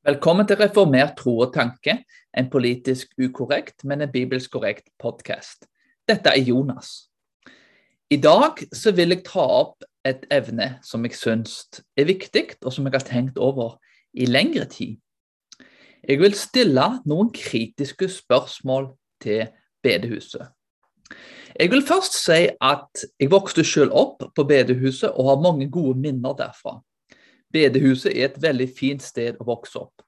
Velkommen til Reformert tro og tanke, en politisk ukorrekt, men en bibelsk korrekt podkast. Dette er Jonas. I dag så vil jeg ta opp et evne som jeg syns er viktig, og som jeg har tenkt over i lengre tid. Jeg vil stille noen kritiske spørsmål til bedehuset. Jeg vil først si at jeg vokste selv opp på bedehuset og har mange gode minner derfra. Bedehuset er et veldig fint sted å vokse opp.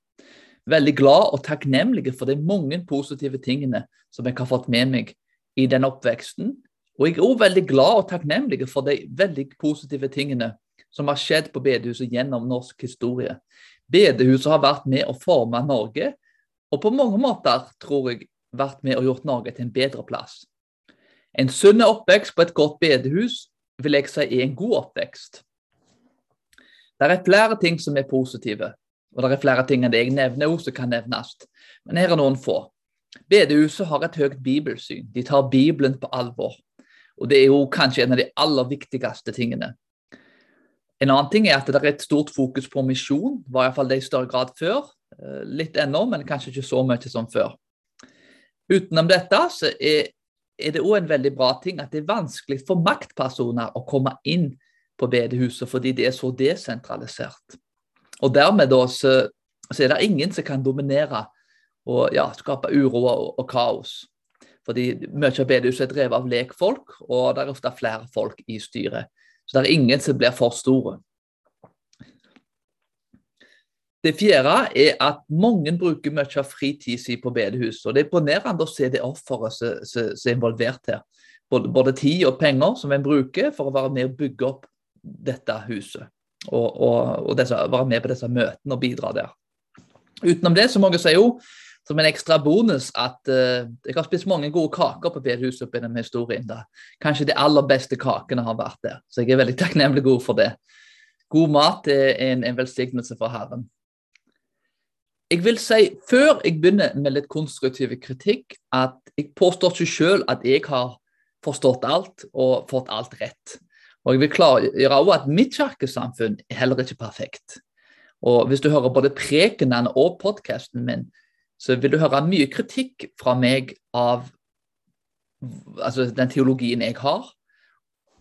Veldig glad og takknemlig for de mange positive tingene som jeg har fått med meg i den oppveksten. Og jeg er også veldig glad og takknemlig for de veldig positive tingene som har skjedd på bedehuset gjennom norsk historie. Bedehuset har vært med å forme Norge, og på mange måter tror jeg vært med og gjort Norge til en bedre plass. En sunn oppvekst på et godt bedehus vil jeg si er en god oppvekst. Det er flere ting som er positive, og det er flere ting enn det jeg nevner også kan nevnes. Men her er noen få. Bedehuset har et høyt bibelsyn. De tar Bibelen på alvor. Og det er jo kanskje en av de aller viktigste tingene. En annen ting er at det er et stort fokus på misjon, var iallfall det i større grad før. Eh, litt ennå, men kanskje ikke så mye som før. Utenom dette så er, er det òg en veldig bra ting at det er vanskelig for maktpersoner å komme inn på bedehuset fordi det er så desentralisert. Og dermed da, så, så, er det ingen som kan dominere og ja, skape uro og, og kaos. Fordi mye av bedehuset er drevet av lekfolk, og det er ofte flere folk i styret. Så det er ingen som blir for store. Det fjerde er at mange bruker mye av fritiden sin på bedehuset. og Det er imponerende å se det offeret som er involvert her. Både, tid og penger som en bruker for å være med og bygge opp dette huset. Og, og, og disse, være med på disse møtene og bidra der. Utenom det så må jeg si jo, som en ekstra bonus at uh, jeg har spist mange gode kaker på bedehuset opp gjennom historien. Da. Kanskje de aller beste kakene har vært der, så jeg er veldig takknemlig god for det. God mat er en, en velsignelse for Herren. Jeg vil si, Før jeg begynner med litt konstruktiv kritikk, at jeg påstår ikke selv at jeg har forstått alt og fått alt rett. Og jeg vil klargjøre også at mitt kirkesamfunn er heller ikke perfekt. Og hvis du hører både prekenene og podkasten min, så vil du høre mye kritikk fra meg av altså den teologien jeg har,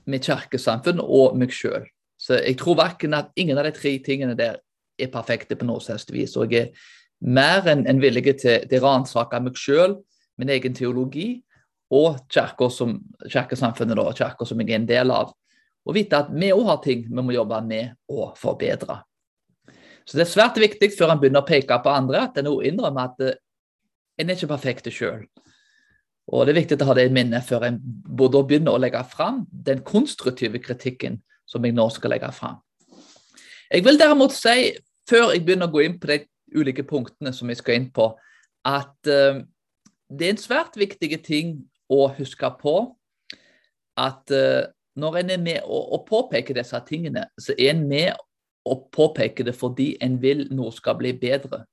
mitt kirkesamfunn og meg sjøl. Så jeg tror verken at ingen av de tre tingene der er perfekte på noe selvst vis. Og jeg er mer enn en villig til, til å ransake meg sjøl, min egen teologi, og kirkesamfunnet og kirka som jeg er en del av og vite at vi òg har ting vi må jobbe med å forbedre. Så det er svært viktig før en begynner å peke på andre, at en innrømmer at eh, en er ikke perfekt sjøl. Og det er viktig å ha det i minne før en både begynner å legge fram den konstruktive kritikken som jeg nå skal legge fram. Jeg vil derimot si, før jeg begynner å gå inn på de ulike punktene som jeg skal inn på, at uh, det er en svært viktig ting å huske på at uh, når en er med og, påpeker disse tingene, så er en med og påpeker det fordi en vil noe skal bli bedre.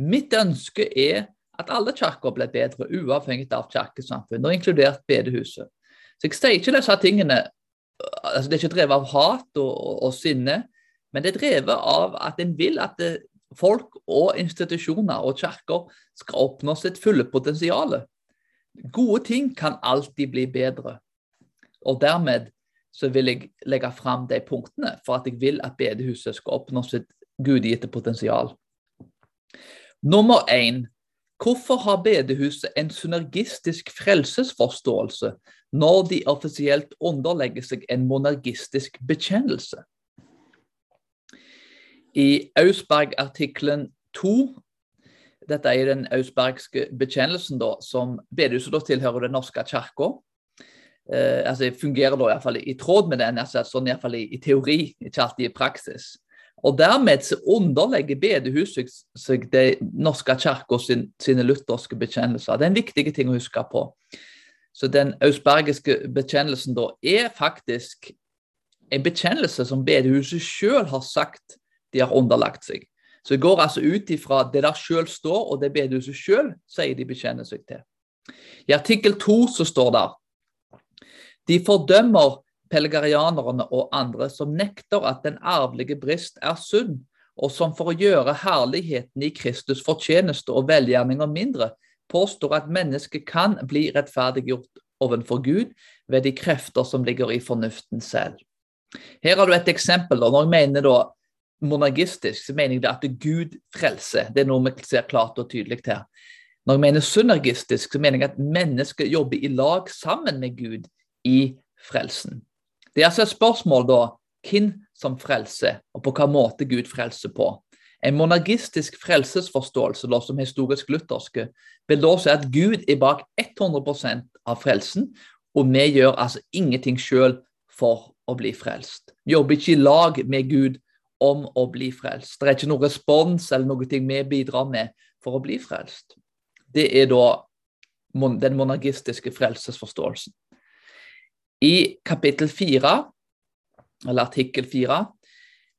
Mitt ønske er at alle kirker blir bedre, uavhengig av kirkesamfunn, og inkludert bedehuset. Så jeg sier ikke disse tingene altså Det er ikke drevet av hat og, og, og sinne, men det er drevet av at en vil at det, folk og institusjoner og kirker skal oppnå sitt fulle potensial. Gode ting kan alltid bli bedre. Og dermed så vil jeg legge fram de punktene for at jeg vil at bedehuset skal oppnå sitt gudgitte potensial. Nummer én. Hvorfor har bedehuset en synergistisk frelsesforståelse når de offisielt underlegger seg en monergistisk bekjennelse? I Ausberg-artikkelen 2 dette er den ausbergske bekjennelsen da, som bedehuset da tilhører Den norske kirka eh, altså fungerer da iallfall i tråd med den, altså sånn iallfall i, i teori, ikke alltid i praksis. Og Dermed så underlegger bedehuset seg det norske kirka sin, sine lutherske bekjennelser. Det er en viktig ting å huske på. Så Den ausbergiske bekjennelsen da er faktisk en bekjennelse som bedehuset sjøl har sagt de har underlagt seg. Så det går altså ut ifra det der sjøl står, og det bedehuset sjøl sier de bekjenner seg til. I artikkel to så står det de fordømmer pelgarianerne og andre som nekter at den arvelige brist er sunn, og som for å gjøre herligheten i Kristus fortjeneste og velgjerninger mindre, påstår at mennesket kan bli rettferdiggjort overfor Gud ved de krefter som ligger i fornuften selv. Her har du et eksempel. og Når jeg mener da monergistisk, så mener jeg at Gud frelser. Det er noe vi ser klart og tydelig her. Når jeg mener synergistisk, så mener jeg at mennesket jobber i lag sammen med Gud i frelsen. Det er altså et spørsmål da hvem som frelser, og på hva måte Gud frelser på. En monergistisk frelsesforståelse da, som historisk lutherske vil da si at Gud er bak 100% av frelsen, og vi gjør altså ingenting sjøl for å bli frelst. Vi jobber ikke i lag med Gud om å bli frelst. Det er ikke noen respons eller noe vi bidrar med for å bli frelst. Det er da den monergistiske frelsesforståelsen. I kapittel 4, eller artikkel 4,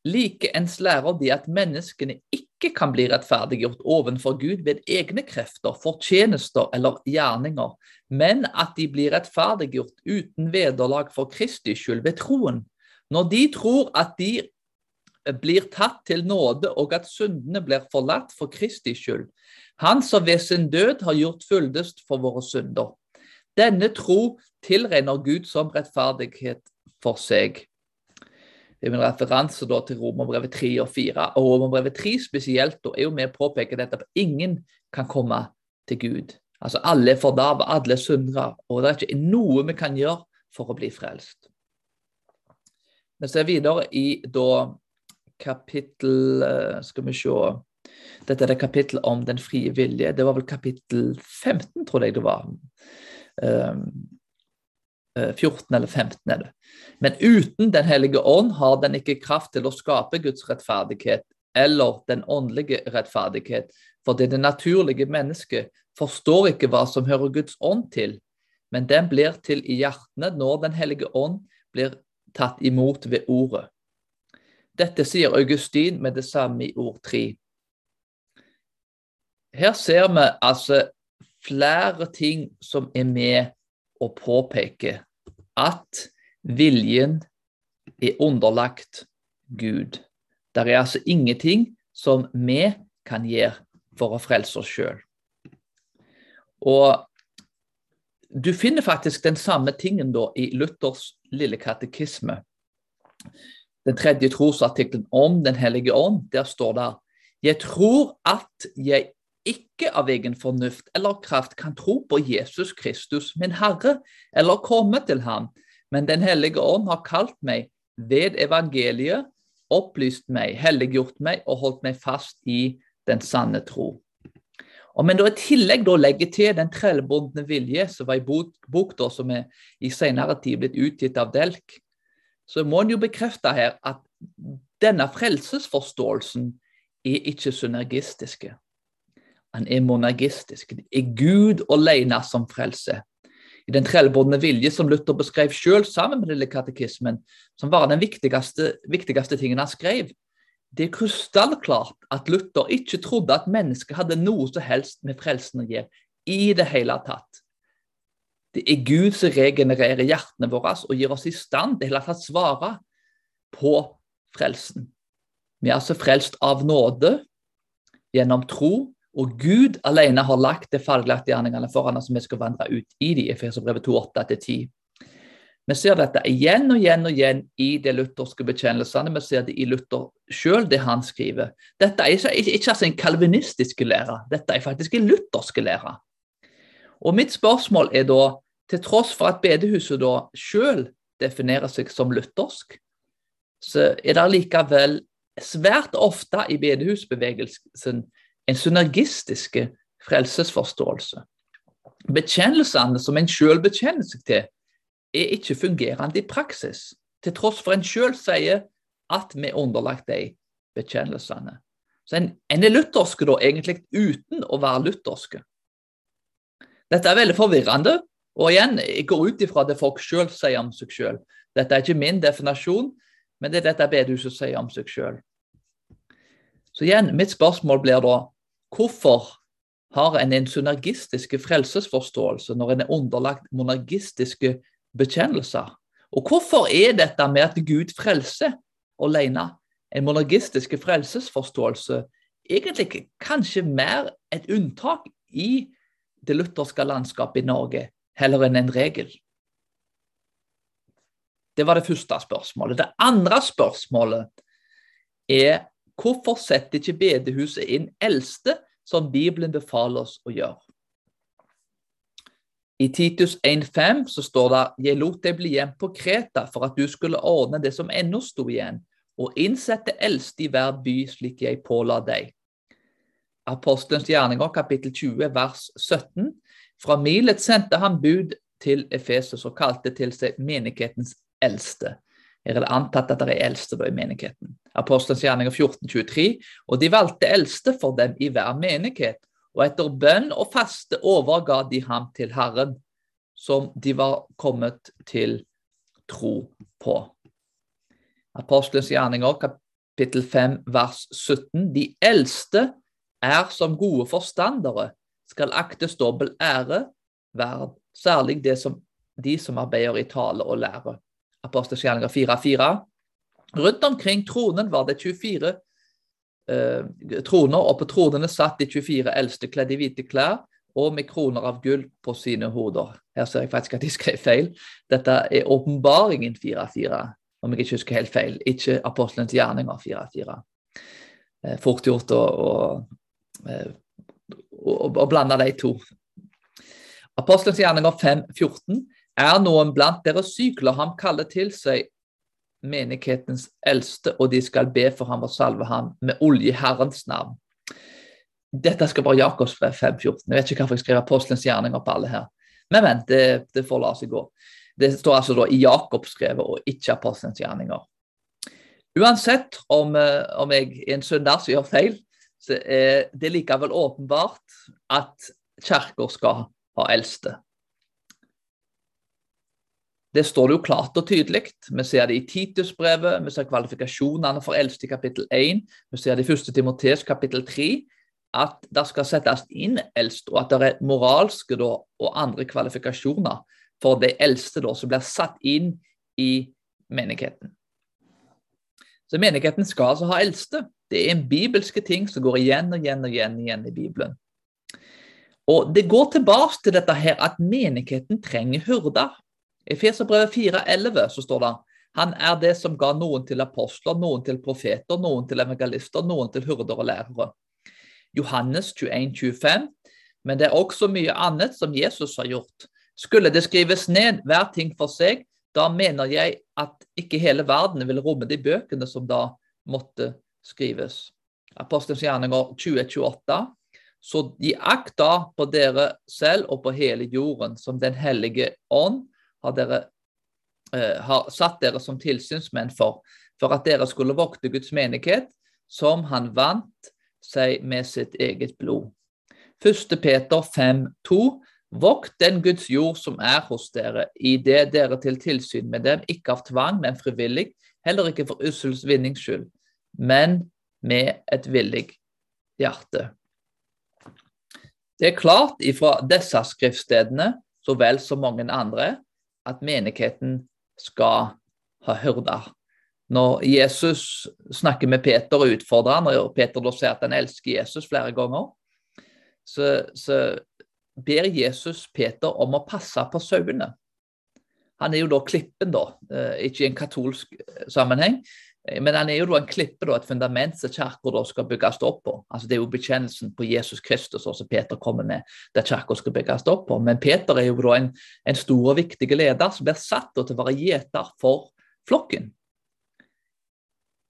likeens lærer de at menneskene ikke kan bli rettferdiggjort ovenfor Gud ved egne krefter, fortjenester eller gjerninger, men at de blir rettferdiggjort uten vederlag for Kristi skyld ved troen. Når de tror at de blir tatt til nåde, og at syndene blir forlatt for Kristi skyld. Han som ved sin død har gjort fyldest for våre synder. Denne tro tilregner Gud som rettferdighet for seg. Det er min referanse til Romerbrevet 3 og 4. Og Romerbrevet 3 spesielt da, er jo med å påpeke dette at ingen kan komme til Gud. Altså Alle er forderva, alle er syndere, og det er ikke noe vi kan gjøre for å bli frelst. Vi ser videre i da kapittel eh, Skal vi se Dette er det kapittel om den frie vilje. Det var vel kapittel 15, tror jeg det var. 14 eh, eh, eller 15 er det. Men uten Den hellige ånd har den ikke kraft til å skape Guds rettferdighet eller den åndelige rettferdighet, fordi det naturlige mennesket forstår ikke hva som hører Guds ånd til, men den blir til i hjertene når Den hellige ånd blir tatt imot ved ordet. Dette sier Augustin med det samme i ord 3. Her ser vi altså flere ting som er med å påpeke at viljen er underlagt Gud. Det er altså ingenting som vi kan gjøre for å frelse oss sjøl. Og du finner faktisk den samme tingen da i Luthers lille katekisme den tredje trosartikkelen om Den hellige ånd, der står det Jeg tror at jeg ikke av egen fornuft eller kraft kan tro på Jesus Kristus, min Herre, eller komme til ham, men Den hellige ånd har kalt meg ved evangeliet, opplyst meg, helliggjort meg og holdt meg fast i den sanne tro. Om en da i tillegg da legger til den trellbundne vilje, som var i bok, bok da, som er i senere tid blitt utgitt av Delk, så må en jo bekrefte her at denne frelsesforståelsen er ikke synergistiske. Han er monergistisk. Det er Gud alene som frelser. I den trellbåndne vilje som Luther beskrev selv sammen med lille katekismen, som var den viktigste, viktigste tingen han skrev, det er krystallklart at Luther ikke trodde at mennesket hadde noe som helst med frelsen å gjøre i det hele tatt. Det er Gud som regenererer hjertene våre og gir oss i stand til å svare på frelsen. Vi er altså frelst av nåde gjennom tro, og Gud alene har lagt de ferdiglagte gjerningene foran oss som vi skal vandre ut i de, Efeserbrevet 2,8-10. Vi ser dette igjen og igjen og igjen i de lutherske bekjennelsene. Vi ser det i Luther sjøl, det han skriver. Dette er ikke, ikke, ikke altså en kalvinistisk lære, dette er faktisk en luthersk lære. Og mitt spørsmål er da til tross for at bedehuset da sjøl definerer seg som luthersk, så er det likevel svært ofte i bedehusbevegelsen en synergistiske frelsesforståelse. Bekjennelsene som en sjøl bekjenner seg til, er ikke fungerende i praksis, til tross for en sjøl sier at vi er underlagt de bekjennelsene. Så en, en er lutherske da egentlig uten å være lutherske. Dette er veldig forvirrende, og igjen, jeg går ut ifra det folk sjøl sier om seg sjøl. Dette er ikke min definasjon, men det er dette bedehuset sier om seg sjøl. Så igjen, mitt spørsmål blir da hvorfor har en en synergistiske frelsesforståelse når en er underlagt monarkistiske bekjennelser? Og hvorfor er dette med at Gud frelser alene en monergistisk frelsesforståelse egentlig kanskje mer et unntak i det lutherske landskapet i Norge, heller enn en regel. Det var det første spørsmålet. Det andre spørsmålet er hvorfor setter ikke bedehuset inn eldste, som Bibelen befaler oss å gjøre? I Titus 1,5 så står det «Jeg lot deg bli igjen på Kreta for at du skulle ordne det som ennå sto igjen, og innsette eldste i hver by slik jeg påla deg. Apostelens gjerninger, kapittel 20, vers 17. Fra Milet sendte han bud til Efesus og kalte til seg menighetens eldste. Er det antatt at det er eldste i menigheten. Apostelens gjerninger 14, 23. Og de valgte eldste for dem i hver menighet, og etter bønn og faste overga de ham til Herren, som de var kommet til tro på. Apostelens gjerninger, kapittel 5, vers 17. De eldste er som gode forstandere, skal aktes dobbel ære verd, særlig som, de som arbeider i tale og lære. Apostelens gjerninger 4.4. Rundt omkring tronen var det 24 eh, troner, og på tronene satt de 24 eldste kledd i hvite klær og med kroner av gull på sine hoder. Her ser jeg faktisk at de skrev feil. Dette er åpenbaringen 4.4, om jeg ikke husker helt feil, ikke apostelens gjerninger 4.4. Eh, fort gjort å, å, eh, å, å blande de to. Apostelens gjerninger 5.14 er noen blant dere syke, la ham kalle til seg menighetens eldste, og de skal be for ham og salve ham med olje Herrens navn. Dette skal bare Jakobs 5.14. Jeg vet ikke hvorfor jeg skriver apostelens gjerninger på alle her. Men, men, det, det får la seg gå. Det står altså da i Jakobskrevet og ikke apostelens gjerninger. Uansett om, eh, om jeg er en synder som gjør feil, så er det likevel åpenbart at kirker skal ha eldste. Det står det jo klart og tydelig. Vi ser det i Titusbrevet, vi ser kvalifikasjonene for eldste i kapittel 1, vi ser det i første Timotes kapittel 3, at det skal settes inn eldst, og at det er moralske da, og andre kvalifikasjoner for de eldste da, som blir satt inn i menigheten. Så Menigheten skal altså ha eldste. Det er en bibelske ting som går igjen og igjen og igjen, igjen i Bibelen. Og Det går tilbake til dette her at menigheten trenger hyrder. I Feserbrevet 4,11 så står det han er det som ga noen til apostler, noen til profeter, noen til evangelister, noen til hurder og lærere. Johannes 21, 25. Men det er også mye annet som Jesus har gjort. Skulle det skrives ned hver ting for seg, da mener jeg at ikke hele verden vil romme de bøkene som da måtte skrives. Apostelens gjerninger 2028. Så gi akt da på dere selv og på hele jorden, som Den hellige ånd har, dere, eh, har satt dere som tilsynsmenn for, for at dere skulle vokte Guds menighet, som han vant seg med sitt eget blod. 1. Peter 5,2 Vokt den Guds jord som er hos dere, i det dere til tilsyn med dem, ikke av tvang, men frivillig, heller ikke for ussels vinnings skyld, men med et villig hjerte. Det er klart ifra disse skriftstedene, så vel som mange andre, at menigheten skal ha hyrder. Når Jesus snakker med Peter og utfordrer han, og Peter da sier at han elsker Jesus flere ganger, så, så ber Jesus Peter om å passe på sauene. Han er jo da klippen, da, eh, ikke i en katolsk sammenheng, men han er jo en klippe, et fundament som kirka skal bygges opp på. Altså Det er jo bekjennelsen på Jesus Kristus som Peter kommer med, der kirka skal bygges opp på. Men Peter er jo da en, en stor og viktig leder som blir satt til å være gjeter for flokken.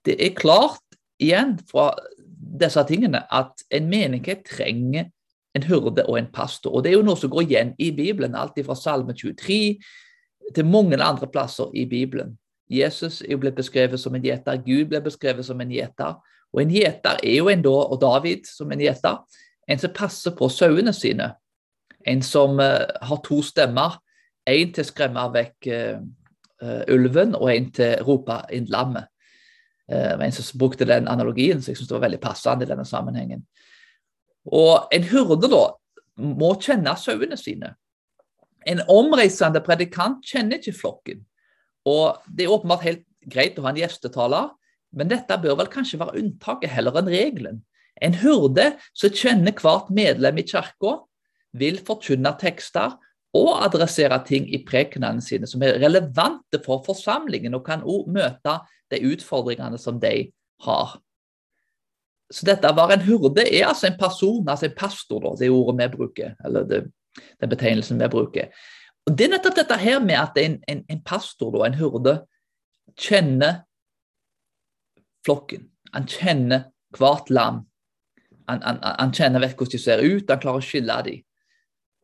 Det er klart igjen fra disse tingene at en menighet trenger en hyrde og en pastor. Og Det er jo noe som går igjen i Bibelen, alt fra Salme 23 til mange andre plasser i Bibelen. Jesus er jo blitt beskrevet som en gjeter, Gud ble beskrevet som en gjeter. Og en gjeter er jo en da, og David som en gjeter, en som passer på sauene sine. En som uh, har to stemmer. En til å skremme vekk uh, uh, ulven, og en til å rope inn lammet. Uh, en som brukte den analogien, så jeg syns det var veldig passende i denne sammenhengen. Og en hyrde da må kjenne sauene sine. En omreisende predikant kjenner ikke flokken. Og Det er åpenbart helt greit å ha en gjestetaler, Men dette bør vel kanskje være unntaket heller enn regelen. En hurde som kjenner hvert medlem i kirka, vil forkynne tekster og adressere ting i prekenene sine som er relevante for forsamlingen, og kan også møte de utfordringene som de har. Så dette var en hurde er altså en person, altså en pastor, da, det ordet vi bruker, eller det, den betegnelsen vi bruker. Og Det er nettopp dette her med at en, en, en pastor, da, en hurde, kjenner flokken. Han kjenner hvert lam. Han, han, han, kjenner vet hvordan de ser ut, han klarer å skille dem.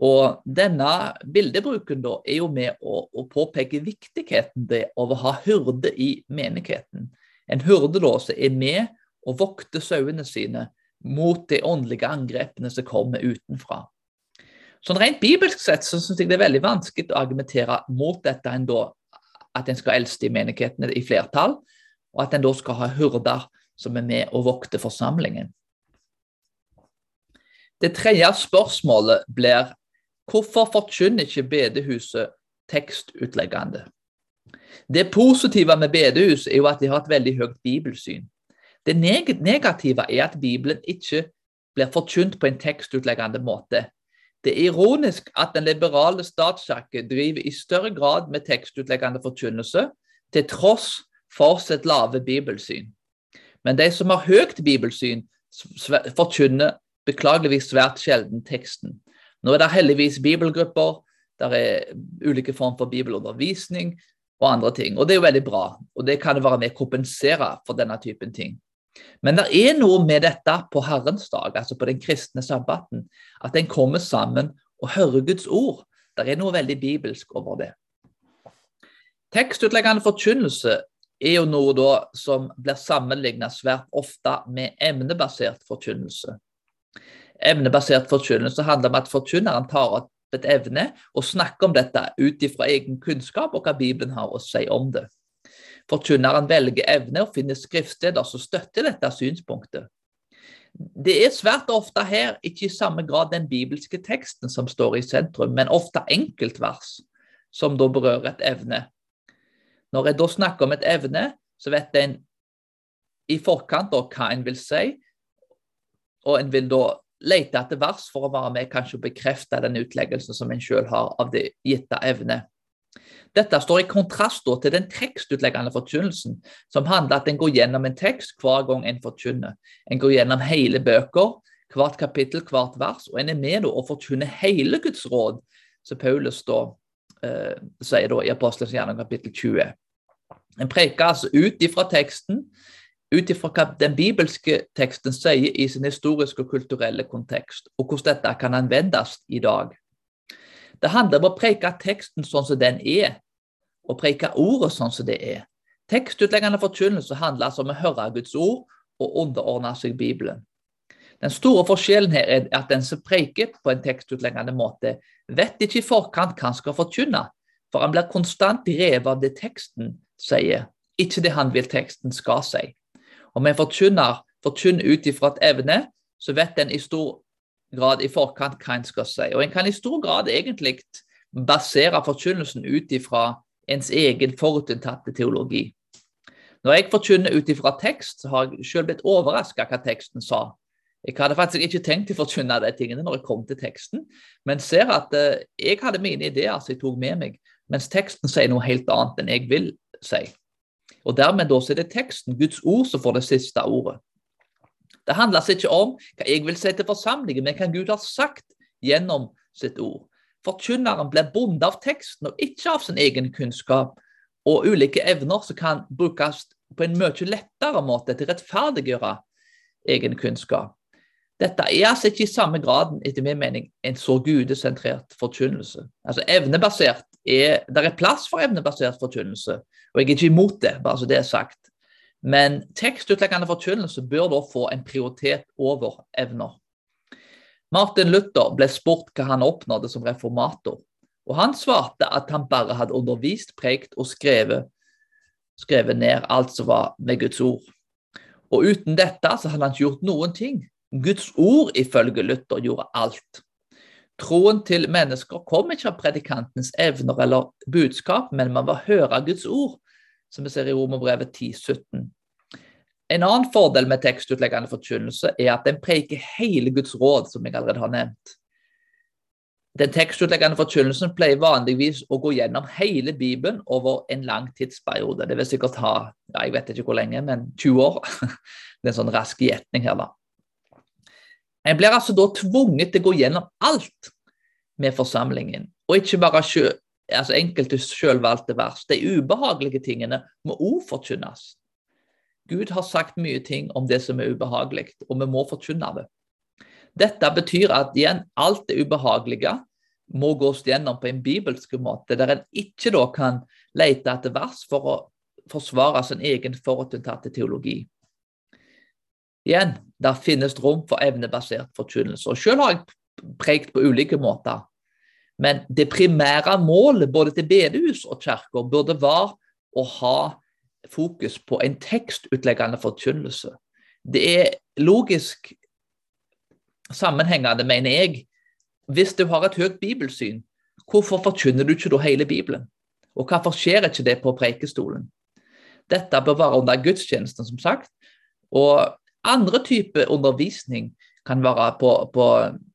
Og denne bildebruken da er jo med å, å påpeke viktigheten det av å ha hyrde i menigheten. En hyrde da som er med og vokter sauene sine mot de åndelige angrepene som kommer utenfra. Sånn Rent bibelsk sett så syns jeg det er veldig vanskelig å argumentere mot dette ennå at en skal eldste i menighetene i flertall, og at en da skal ha hyrder som er med og vokter forsamlingen. Det tredje spørsmålet blir hvorfor forkynner ikke bedehuset tekstutleggende? Det positive med bedehus er jo at de har et veldig høyt bibelsyn. Det negative er at Bibelen ikke blir forkynt på en tekstutleggende måte. Det er ironisk at den liberale statskirke driver i større grad med tekstutleggende forkynnelse, til tross for sitt lave bibelsyn. Men de som har høyt bibelsyn, forkynner beklageligvis svært sjelden teksten. Nå er det heldigvis bibelgrupper, der er ulike former for bibelundervisning og andre ting. Og det er jo veldig bra, og det kan være med å kompensere for denne typen ting. Men det er noe med dette på Herrens dag, altså på den kristne sabbaten, at en kommer sammen og hører Guds ord. Det er noe veldig bibelsk over det. Tekstutleggende forkynnelse er jo noe da som blir sammenlignet svært ofte med emnebasert forkynnelse. Emnebasert forkynnelse handler om at forkynneren tar opp et evne og snakker om dette ut ifra egen kunnskap og hva Bibelen har å si om det. Forkynneren velger evne og finner skriftsteder som støtter dette synspunktet. Det er svært ofte her ikke i samme grad den bibelske teksten som står i sentrum, men ofte enkeltvers som da berører et evne. Når jeg da snakker om et evne, så vet en i forkant da hva en vil si, og en vil da lete etter vers for å være med kanskje å bekrefte den utleggelsen som en selv har av det gitte evnet. Dette står i kontrast til den tekstutleggende forkynnelsen, som handler at en går gjennom en tekst hver gang en forkynner. En går gjennom hele bøker, hvert kapittel, hvert vers, og en er med og forkynner hele Guds råd, som Paulus da eh, sier da i Apostelens gjerning kapittel 20. En preker altså ut ifra teksten, ut ifra hva den bibelske teksten sier i sin historiske og kulturelle kontekst, og hvordan dette kan anvendes i dag. Det handler om å preke teksten sånn som den er, og preke ordet sånn som det er. Tekstutleggende forkynnelse handler altså om å høre Guds ord og underordne seg Bibelen. Den store forskjellen her er at den som preker på en tekstutleggende måte, vet ikke i forkant hva han skal forkynne, for han blir konstant drevet av det teksten sier, ikke det han vil teksten skal si. Om en forkynner forkynner ut ifra et evne, så vet en i stor grad i forkant hva en skal si. Og en kan i stor grad egentlig basere forkynnelsen ut ifra ens egen forutinntatte teologi. Når jeg forkynner ut ifra tekst, så har jeg selv blitt overraska hva teksten sa. Jeg hadde faktisk ikke tenkt å forkynne de tingene når jeg kom til teksten, men ser at uh, jeg hadde mine ideer som jeg tok med meg, mens teksten sier noe helt annet enn jeg vil si. Og Dermed da så er det teksten, Guds ord, som får det siste ordet. Det handler ikke om hva jeg vil si til forsamlingen, men hva Gud har sagt gjennom sitt ord. Forkynneren blir bonde av teksten og ikke av sin egen kunnskap og ulike evner som kan brukes på en mye lettere måte til å rettferdiggjøre egen kunnskap. Dette er altså ikke i samme grad etter min mening, en så gudesentrert forkynnelse. Altså evnebasert er, Det er plass for evnebasert forkynnelse, og jeg er ikke imot det, bare så det er sagt. Men tekstutleggende forkynnelse bør da få en prioritet over evner. Martin Luther ble spurt hva han oppnådde som reformator, og han svarte at han bare hadde undervist, prekt og skrevet, skrevet ned alt som var med Guds ord. Og uten dette så hadde han ikke gjort noen ting. Guds ord, ifølge Luther, gjorde alt. Troen til mennesker kom ikke av predikantens evner eller budskap, men man var høre Guds ord som vi ser i Romerbrevet 10, 17. En annen fordel med tekstutleggende forkynnelse er at den preker hele Guds råd, som jeg allerede har nevnt. Den tekstutleggende forkynnelsen pleier vanligvis å gå gjennom hele Bibelen over en lang tidsperiode. Det vil sikkert ha ja, jeg vet ikke hvor lenge, men 20 år. Det er en sånn rask gjetning her, da. En blir altså da tvunget til å gå gjennom alt med forsamlingen, og ikke bare altså enkelte selvvalgte vers. De ubehagelige tingene må òg forkynnes. Gud har sagt mye ting om det som er ubehagelig, og vi må forkynne det. Dette betyr at igjen, alt det ubehagelige må gås gjennom på en bibelsk måte, der en ikke da kan lete etter vers for å forsvare sin egen forutinntatte teologi. Igjen, der finnes rom for evnebasert forkynnelse. Og Selv har jeg prekt på ulike måter. Men det primære målet både til bedehus og kirker burde være å ha fokus på en tekstutleggende forkynnelse. Det er logisk sammenhengende, mener jeg. Hvis du har et høyt bibelsyn, hvorfor forkynner du ikke da hele Bibelen? Og hvorfor skjer ikke det på preikestolen? Dette bør være under gudstjenesten, som sagt. Og andre typer undervisning kan være på, på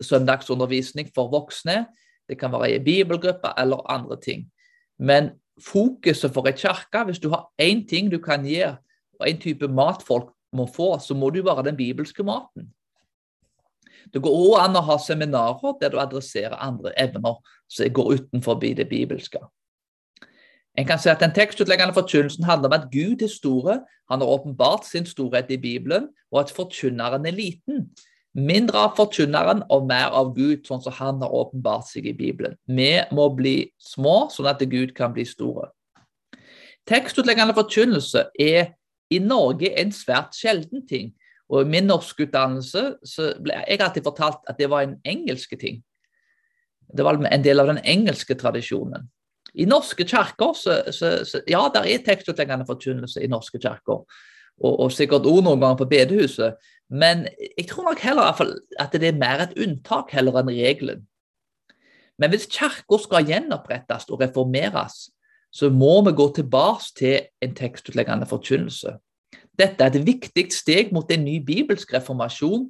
søndagsundervisning for voksne. Det kan være i bibelgrupper eller andre ting. Men fokuset for ei kirke, hvis du har én ting du kan gjøre, og én type mat folk må få, så må du være den bibelske maten. Det går òg an å ha seminarer der du adresserer andre evner som går utenfor det bibelske. En kan si at Den tekstutleggende forkynnelsen handler om at Gud er store, han har åpenbart sin storhet i Bibelen, og at forkynneren er liten. Mindre av forkynneren og mer av Gud, sånn som han har åpenbart seg i Bibelen. Vi må bli små, sånn at Gud kan bli store. Tekstutleggende forkynnelse er i Norge en svært sjelden ting. Og i min norskutdannelse ble jeg alltid fortalt at det var en engelske ting. Det var en del av den engelske tradisjonen. I norske kirker Ja, der er tekstutleggende forkynnelse i norske kirker. Og, og, sikkert òg noen ganger på bedehuset. Men jeg tror nok heller at det er mer et unntak heller enn regelen. Men hvis kirka skal gjenopprettes og reformeres, så må vi gå tilbake til en tekstutleggende forkynnelse. Dette er et viktig steg mot en ny bibelsk reformasjon,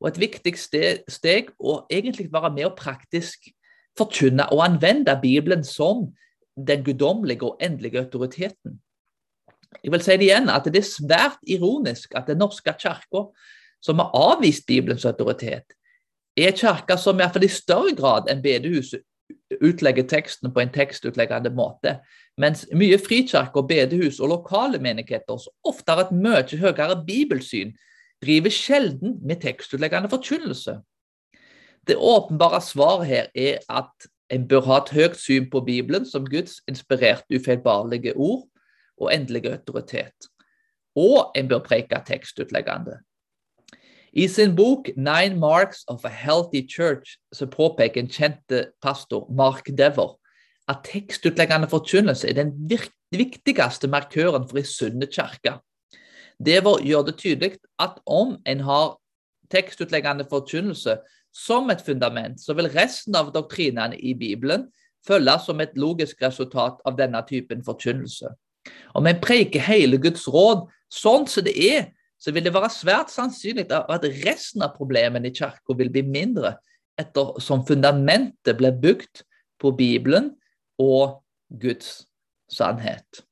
og et viktig steg å egentlig være med og praktisk forkynne og anvende Bibelen som den guddommelige og endelige autoriteten. Jeg vil si det igjen, at det er svært ironisk at Den norske kirke, som har avvist Bibelens autoritet, er en kirke som i, hvert fall i større grad enn bedehuset utlegger teksten på en tekstutleggende måte. Mens mye frikirker, bedehus og lokale menigheter, som ofte har et mye høyere bibelsyn, driver sjelden med tekstutleggende forkynnelse. Det åpenbare svaret her er at en bør ha et høyt syn på Bibelen som Guds inspirerte, ufeilbarlige ord og endelig autoritet. Og en bør preke tekstutleggende. I sin bok 'Nine Marks of a Healthy Church' så påpeker en kjente pastor, Mark Dever, at tekstutleggende forkynnelse er den viktigste markøren for ei sunne kirke. Dever gjør det tydelig at om en har tekstutleggende forkynnelse som et fundament, så vil resten av doktrinene i Bibelen følge som et logisk resultat av denne typen forkynnelse. Om en preker hele Guds råd sånn som det er, så vil det være svært sannsynlig at resten av problemene i kirka vil bli mindre, ettersom fundamentet blir bygd på Bibelen og Guds sannhet.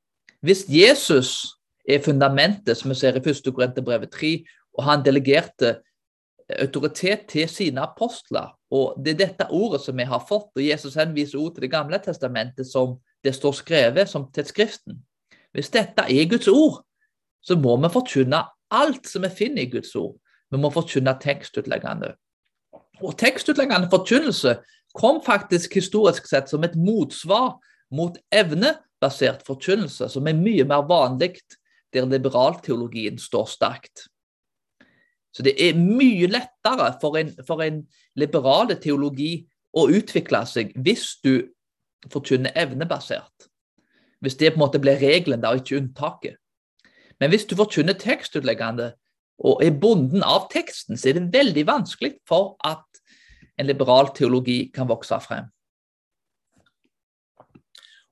Hvis Jesus er fundamentet, som vi ser i 1. Korinterbrevet 3, og han delegerte autoritet til sine apostler, og det er dette ordet som vi har fått, og Jesus henviser ord til Det gamle testamentet som det står skrevet som til Skriften. Hvis dette er Guds ord, så må vi forkynne alt som vi finner i Guds ord. Vi må forkynne tekstutleggende. Og tekstutleggende forkynnelse kom faktisk historisk sett som et motsvar mot evnebasert forkynnelse, som er mye mer vanlig der liberalteologien står sterkt. Så det er mye lettere for en, for en liberale teologi å utvikle seg hvis du forkynner evnebasert. Hvis det på en måte blir regelen, da, ikke unntaket. Men hvis du forkynner tekstutleggende og er bonden av teksten, så er det veldig vanskelig for at en liberal teologi kan vokse frem.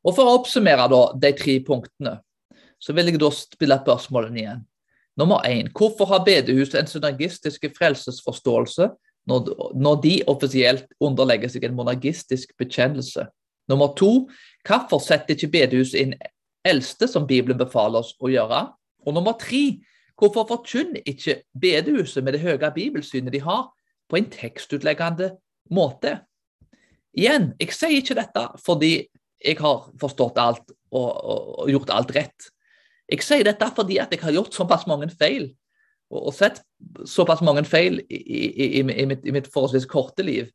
Og For å oppsummere da, de tre punktene, så vil jeg da spille spørsmålene igjen. Nummer én, hvorfor har bedehuset en synergistisk frelsesforståelse når, de offisielt underlegger seg en monergistisk bekjennelse? Nummer to, hvorfor setter ikke bedehuset inn eldste, som Bibelen befaler oss å gjøre? Og nummer tre, hvorfor forkynner ikke bedehuset med det høye bibelsynet de har, på en tekstutleggende måte? Igjen, jeg sier ikke dette fordi jeg har forstått alt og, og, og gjort alt rett. Jeg sier dette fordi at jeg har gjort såpass mange feil, og, og sett såpass mange feil i, i, i, i mitt, mitt, forholdsvis korte liv,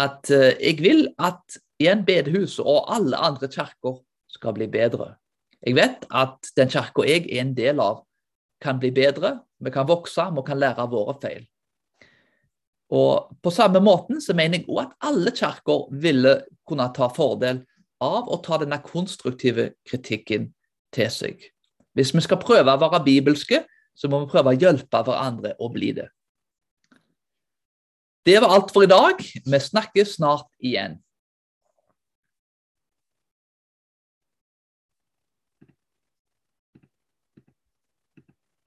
at uh, jeg vil at igjen bedehuset og alle andre kirker skal bli bedre. Jeg vet at den kirka jeg er en del av, kan bli bedre. Vi kan vokse, vi kan lære av våre feil. Og På samme måten så mener jeg òg at alle kirker ville kunne ta fordel av å ta denne konstruktive kritikken til seg. Hvis vi skal prøve å være bibelske, så må vi prøve å hjelpe hverandre å bli det. Det var alt for i dag. Vi snakkes snart igjen.